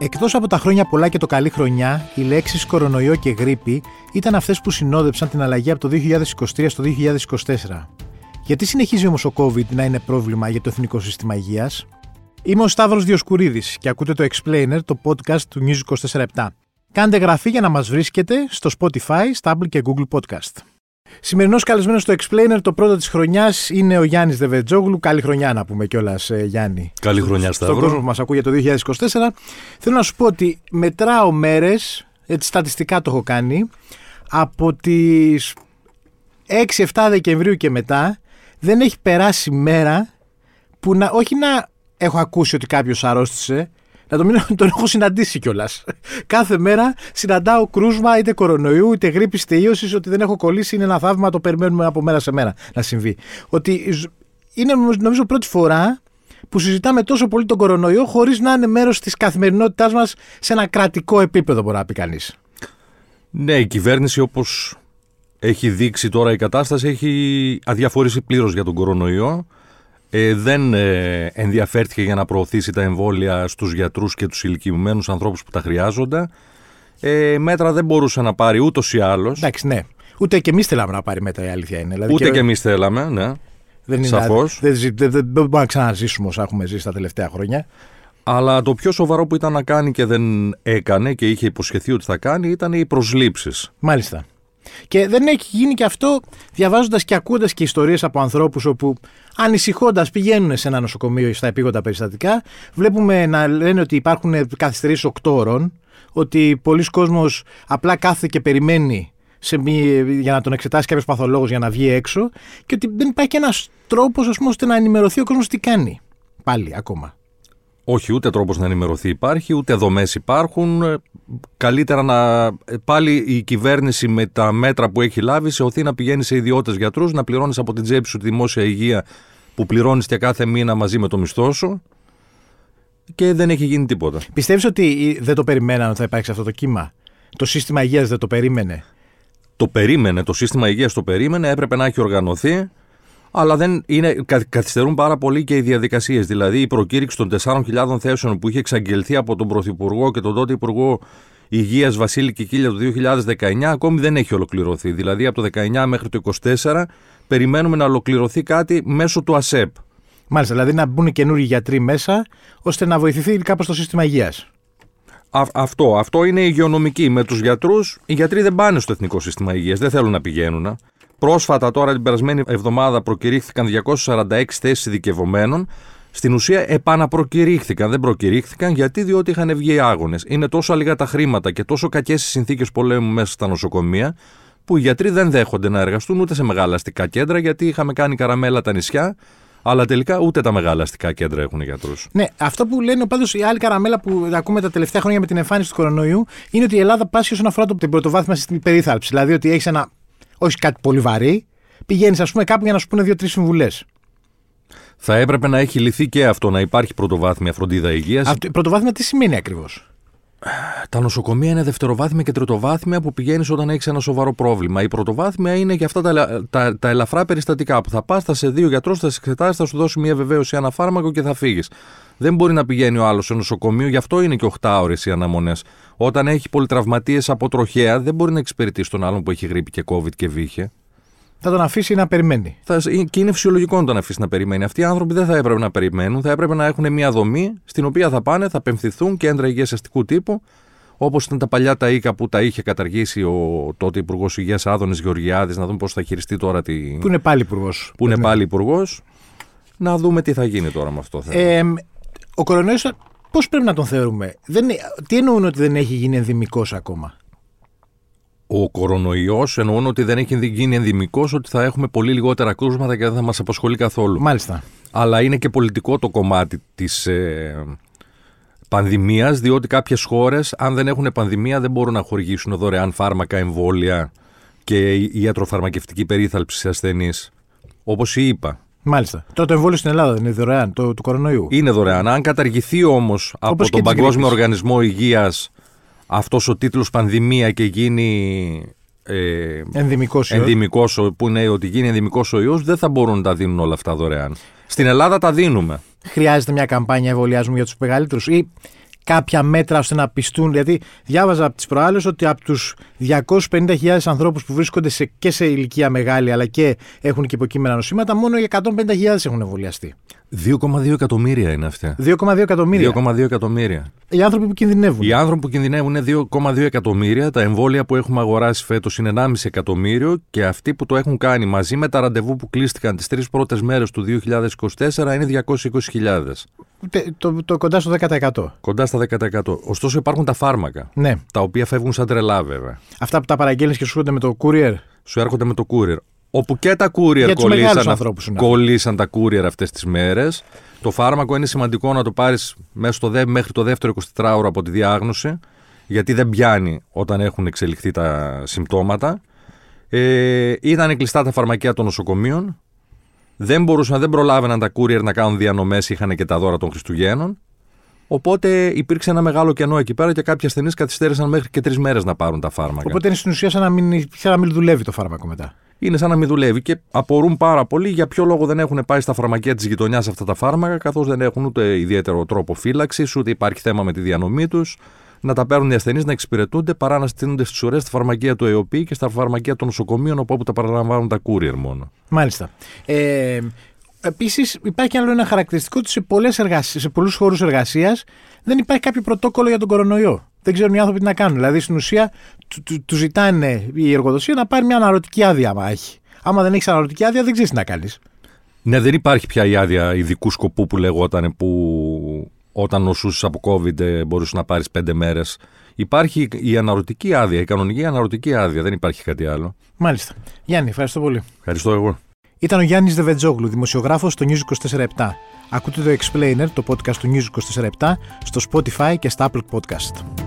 Εκτός από τα χρόνια πολλά και το καλή χρονιά, οι λέξεις κορονοϊό και γρήπη ήταν αυτές που συνόδεψαν την αλλαγή από το 2023 στο 2024. Γιατί συνεχίζει όμως ο COVID να είναι πρόβλημα για το Εθνικό Σύστημα Υγείας; Είμαι ο Σταύρος Διοσκουρίδης και ακούτε το Explainer, το podcast του News 24 Κάντε γραφή για να μας βρίσκετε στο Spotify, Stable και Google Podcast. Σημερινός καλεσμένος στο Explainer, το πρώτο της χρονιάς είναι ο Γιάννης Δεβετζόγλου. Καλή χρονιά να πούμε κιόλας, ε, Γιάννη. Καλή χρονιά, Σταύρο. Στον κόσμο που μας ακούει για το 2024. Θέλω να σου πω ότι μετράω μέρες, έτσι στατιστικά το έχω κάνει, από τις 6-7 Δεκεμβρίου και μετά δεν έχει περάσει μέρα που να, όχι να έχω ακούσει ότι κάποιος αρρώστησε, να τον, τον έχω συναντήσει κιόλας. Κάθε μέρα συναντάω κρούσμα είτε κορονοϊού είτε γρήπης είτε ίωσης. Ότι δεν έχω κολλήσει είναι ένα θαύμα, το περιμένουμε από μέρα σε μέρα να συμβεί. Ότι είναι νομίζω πρώτη φορά που συζητάμε τόσο πολύ τον κορονοϊό χωρίς να είναι μέρος της καθημερινότητάς μας σε ένα κρατικό επίπεδο, μπορεί να πει κανείς. Ναι, η κυβέρνηση όπως έχει δείξει τώρα η κατάσταση έχει αδιαφορήσει πλήρως για τον κορονοϊό ε, δεν ε, ενδιαφέρθηκε για να προωθήσει τα εμβόλια στους γιατρούς και τους ηλικιωμένους ανθρώπους που τα χρειάζονται. Ε, μέτρα δεν μπορούσε να πάρει ούτως ή άλλως. Εντάξει, ναι. Ούτε και εμείς θέλαμε να πάρει μέτρα, η αλήθεια είναι. Δηλαδή Ούτε και, και εμείς θέλαμε, ναι. Δεν είναι Σαφώς. Δεν, δεν, δεν, δεν μπορούμε να ξαναζήσουμε όσα έχουμε ζήσει τα τελευταία χρόνια. Αλλά το πιο σοβαρό που ήταν να κάνει και δεν έκανε και είχε υποσχεθεί ότι θα κάνει ήταν οι προσλήψεις. Μάλιστα. Και δεν έχει γίνει και αυτό διαβάζοντας και ακούγοντα και ιστορίες από ανθρώπους όπου ανησυχώντας πηγαίνουν σε ένα νοσοκομείο ή στα επίγοντα περιστατικά. Βλέπουμε να λένε ότι υπάρχουν καθυστερήσεις 8 ώρων, ότι πολλοί κόσμος απλά κάθεται και περιμένει σε για να τον εξετάσει κάποιος παθολόγος για να βγει έξω και ότι δεν υπάρχει ένας τρόπος ώστε να ενημερωθεί ο κόσμος τι κάνει. Πάλι ακόμα. Όχι, ούτε τρόπος να ενημερωθεί υπάρχει, ούτε δομές υπάρχουν. Ε, καλύτερα να. Ε, πάλι η κυβέρνηση με τα μέτρα που έχει λάβει σε οθεί να πηγαίνει σε ιδιώτες γιατρούς, να πληρώνεις από την τσέπη σου τη δημόσια υγεία που πληρώνεις και κάθε μήνα μαζί με το μισθό σου. Και δεν έχει γίνει τίποτα. Πιστεύεις ότι δεν το περιμέναν ότι θα υπάρξει αυτό το κύμα; Το σύστημα υγείας δεν το περίμενε; Το περίμενε, το σύστημα υγείας το περίμενε, έπρεπε να έχει οργανωθεί. Αλλά δεν είναι, καθυστερούν πάρα πολύ και οι διαδικασίες. Δηλαδή, η προκήρυξη των 4.000 θέσεων που είχε εξαγγελθεί από τον Πρωθυπουργό και τον τότε Υπουργό Υγείας Βασίλη Κικίλια το 2019 ακόμη δεν έχει ολοκληρωθεί. Δηλαδή, από το 19 μέχρι το 24 περιμένουμε να ολοκληρωθεί κάτι μέσω του ΑΣΕΠ. Μάλιστα, δηλαδή να μπουν καινούργιοι γιατροί μέσα, ώστε να βοηθηθεί κάπως το σύστημα υγείας. Αυτό, αυτό είναι υγειονομική. Με τους γιατρούς, οι γιατροί δεν πάνε στο Εθνικό Σύστημα Υγείας, δεν θέλουν να πηγαίνουν. Πρόσφατα, τώρα την περασμένη εβδομάδα, προκηρύχθηκαν 246 θέσεις ειδικευμένων. Στην ουσία επαναπροκηρύχθηκαν. Δεν προκηρύχθηκαν γιατί; Διότι είχαν βγει άγονες. Είναι τόσο λίγα τα χρήματα και τόσο κακές οι συνθήκες πολέμου μέσα στα νοσοκομεία, που οι γιατροί δεν δέχονται να εργαστούν ούτε σε μεγάλα αστικά κέντρα, γιατί είχαμε κάνει καραμέλα τα νησιά, αλλά τελικά ούτε τα μεγάλα αστικά κέντρα έχουν γιατρούς. Ναι, αυτό που λένε πάντως η άλλη καραμέλα που ακούμε τα τελευταία χρόνια με την εμφάνιση του κορονοϊού είναι ότι η Ελλάδα πάσχει όσον αφορά την πρωτοβάθμια στην περίθαλψη. Δηλαδή ότι έχεις ένα όχι κάτι πολύ βαρύ, πηγαίνεις, ας πούμε, κάπου για να σου πούνε δύο-τρεις συμβουλές. Θα έπρεπε να έχει λυθεί και αυτό, να υπάρχει πρωτοβάθμια φροντίδα υγείας. Πρωτοβάθμια τι σημαίνει ακριβώς; Τα νοσοκομεία είναι δευτεροβάθμια και τριτοβάθμια που πηγαίνεις όταν έχεις ένα σοβαρό πρόβλημα. Η πρωτοβάθμια είναι και αυτά τα, τα, τα ελαφρά περιστατικά που θα πας, θα σε δύο γιατρός, θα σε εξετάσεις, θα σου δώσει μια βεβαίωση, ένα φάρμακο και θα φύγεις. Δεν μπορεί να πηγαίνει ο άλλος σε νοσοκομείο, γι' αυτό είναι και 8 ώρε οι αναμονές. Όταν έχει πολυτραυματίες από τροχέα, δεν μπορεί να εξυπηρετήσει τον άλλον που έχει γρήπη και COVID και βήχε. Θα τον αφήσει να περιμένει. Θα, και είναι φυσιολογικό να τον αφήσει να περιμένει. Αυτοί οι άνθρωποι δεν θα έπρεπε να περιμένουν. Θα έπρεπε να έχουν μια δομή στην οποία θα πάνε, θα απεμφθηθούν κέντρα υγείας αστικού τύπου, όπως ήταν τα παλιά τα οίκα που τα είχε καταργήσει ο τότε Υπουργός Υγείας Άδωνης Γεωργιάδης, να δούμε πώς θα χειριστεί τώρα τη. Που είναι πάλι υπουργός. Που είναι πάλι υπουργός. Να δούμε τι θα γίνει τώρα με αυτό. Ε, ο κορονοϊός Πώς πρέπει να τον θεωρούμε, δεν, Τι εννοούν ότι δεν έχει γίνει ενδημικό ακόμα; Ο κορονοϊός εννοούν ότι δεν έχει γίνει ενδημικός, ότι θα έχουμε πολύ λιγότερα κρούσματα και δεν θα μας απασχολεί καθόλου. Μάλιστα. Αλλά είναι και πολιτικό το κομμάτι της ε, πανδημίας, διότι κάποιες χώρες, αν δεν έχουν πανδημία, δεν μπορούν να χορηγήσουν δωρεάν φάρμακα, εμβόλια και ιατροφαρμακευτική περίθαλψη σε ασθενείς. Όπως είπα, Μάλιστα. Τώρα το εμβόλιο στην Ελλάδα δεν είναι δωρεάν, το, του κορονοϊού. Είναι δωρεάν. Αν καταργηθεί όμως από τον Παγκόσμιο Οργανισμό Υγείας αυτός ο τίτλος πανδημία και γίνει. Ε, ενδημικός ενδημικός, που είναι ότι γίνει ενδημικός ο ιός, δεν θα μπορούν να τα δίνουν όλα αυτά δωρεάν. Στην Ελλάδα τα δίνουμε. Χρειάζεται μια καμπάνια εμβολιασμού για τους μεγαλύτερους ή κάποια μέτρα ώστε να πιστούν. Γιατί διάβαζα από τις προάλλες ότι από τους 250.000 ανθρώπους που βρίσκονται σε, και σε ηλικία μεγάλη αλλά και έχουν και υποκείμενα νοσήματα, μόνο οι 150.000 έχουν εμβολιαστεί. 2,2 εκατομμύρια είναι αυτά. 2,2 εκατομμύρια. 2,2 εκατομμύρια. Οι άνθρωποι που κινδυνεύουν. Οι άνθρωποι που κινδυνεύουν είναι 2,2 εκατομμύρια. Τα εμβόλια που έχουμε αγοράσει φέτος είναι 1,5 εκατομμύριο και αυτοί που το έχουν κάνει μαζί με τα ραντεβού που κλείστηκαν τις τρεις πρώτες μέρες του 2024 είναι 220.000. Το, το, κοντά στο 10%. Κοντά στα 10%. Ωστόσο υπάρχουν τα φάρμακα. Ναι. Τα οποία φεύγουν σαν τρελά βέβαια. Αυτά που τα παραγγέλνεις και σου έρχονται με το courier; Σου έρχονται με το courier. Όπου και τα courier κολλήσαν, κολλήσαν τα courier αυτές τις μέρες. Το φάρμακο είναι σημαντικό να το πάρεις μέχρι το δεύτερο 24ωρο από τη διάγνωση, γιατί δεν πιάνει όταν έχουν εξελιχθεί τα συμπτώματα. Ε, ήταν κλειστά τα φαρμακεία των νοσοκομείων. Δεν μπορούσαν, δεν προλάβαιναν τα courier να κάνουν διανομές, είχαν και τα δώρα των Χριστουγέννων. Οπότε υπήρξε ένα μεγάλο κενό εκεί πέρα και κάποιοι ασθενείς καθυστέρησαν μέχρι και τρεις μέρες να πάρουν τα φάρμακα. Οπότε είναι στην ουσία σαν να μην, σαν να μην δουλεύει το φάρμακο μετά είναι σαν να μην δουλεύει και απορούν πάρα πολύ για ποιο λόγο δεν έχουν πάει στα φαρμακεία της γειτονιάς αυτά τα φάρμακα, καθώς δεν έχουν ούτε ιδιαίτερο τρόπο φύλαξης, ούτε υπάρχει θέμα με τη διανομή τους. Να τα παίρνουν οι ασθενείς να εξυπηρετούνται παρά να στείλονται στις ουρές στα φαρμακεία του ΕΟΠΗ και στα φαρμακεία των νοσοκομείων, όπου τα παραλαμβάνουν τα courier μόνο. Μάλιστα. Ε, Επίσης, υπάρχει άλλο ένα χαρακτηριστικό ότι σε, σε πολλούς χώρους εργασίας δεν υπάρχει κάποιο πρωτόκολλο για τον κορονοϊό δεν ξέρουν οι άνθρωποι τι να κάνουν. Δηλαδή στην ουσία του, του, του ζητάνε η εργοδοσία να πάρει μια αναρωτική άδεια, άμα έχει. Άμα δεν έχεις αναρωτική άδεια, δεν ξέρεις τι να κάνεις. Ναι, δεν υπάρχει πια η άδεια ειδικού σκοπού που λεγόταν που όταν νοσούσε από COVID ε, μπορούσε να πάρεις πέντε μέρες. Υπάρχει η αναρωτική άδεια, η κανονική αναρωτική άδεια. Δεν υπάρχει κάτι άλλο. Μάλιστα. Γιάννη, ευχαριστώ πολύ. Ευχαριστώ εγώ. Ήταν ο Γιάννης Δεβετζόγλου, δημοσιογράφος στο News 24 Ακούτε το Explainer, το podcast του News 24 στο Spotify και στα Apple Podcast.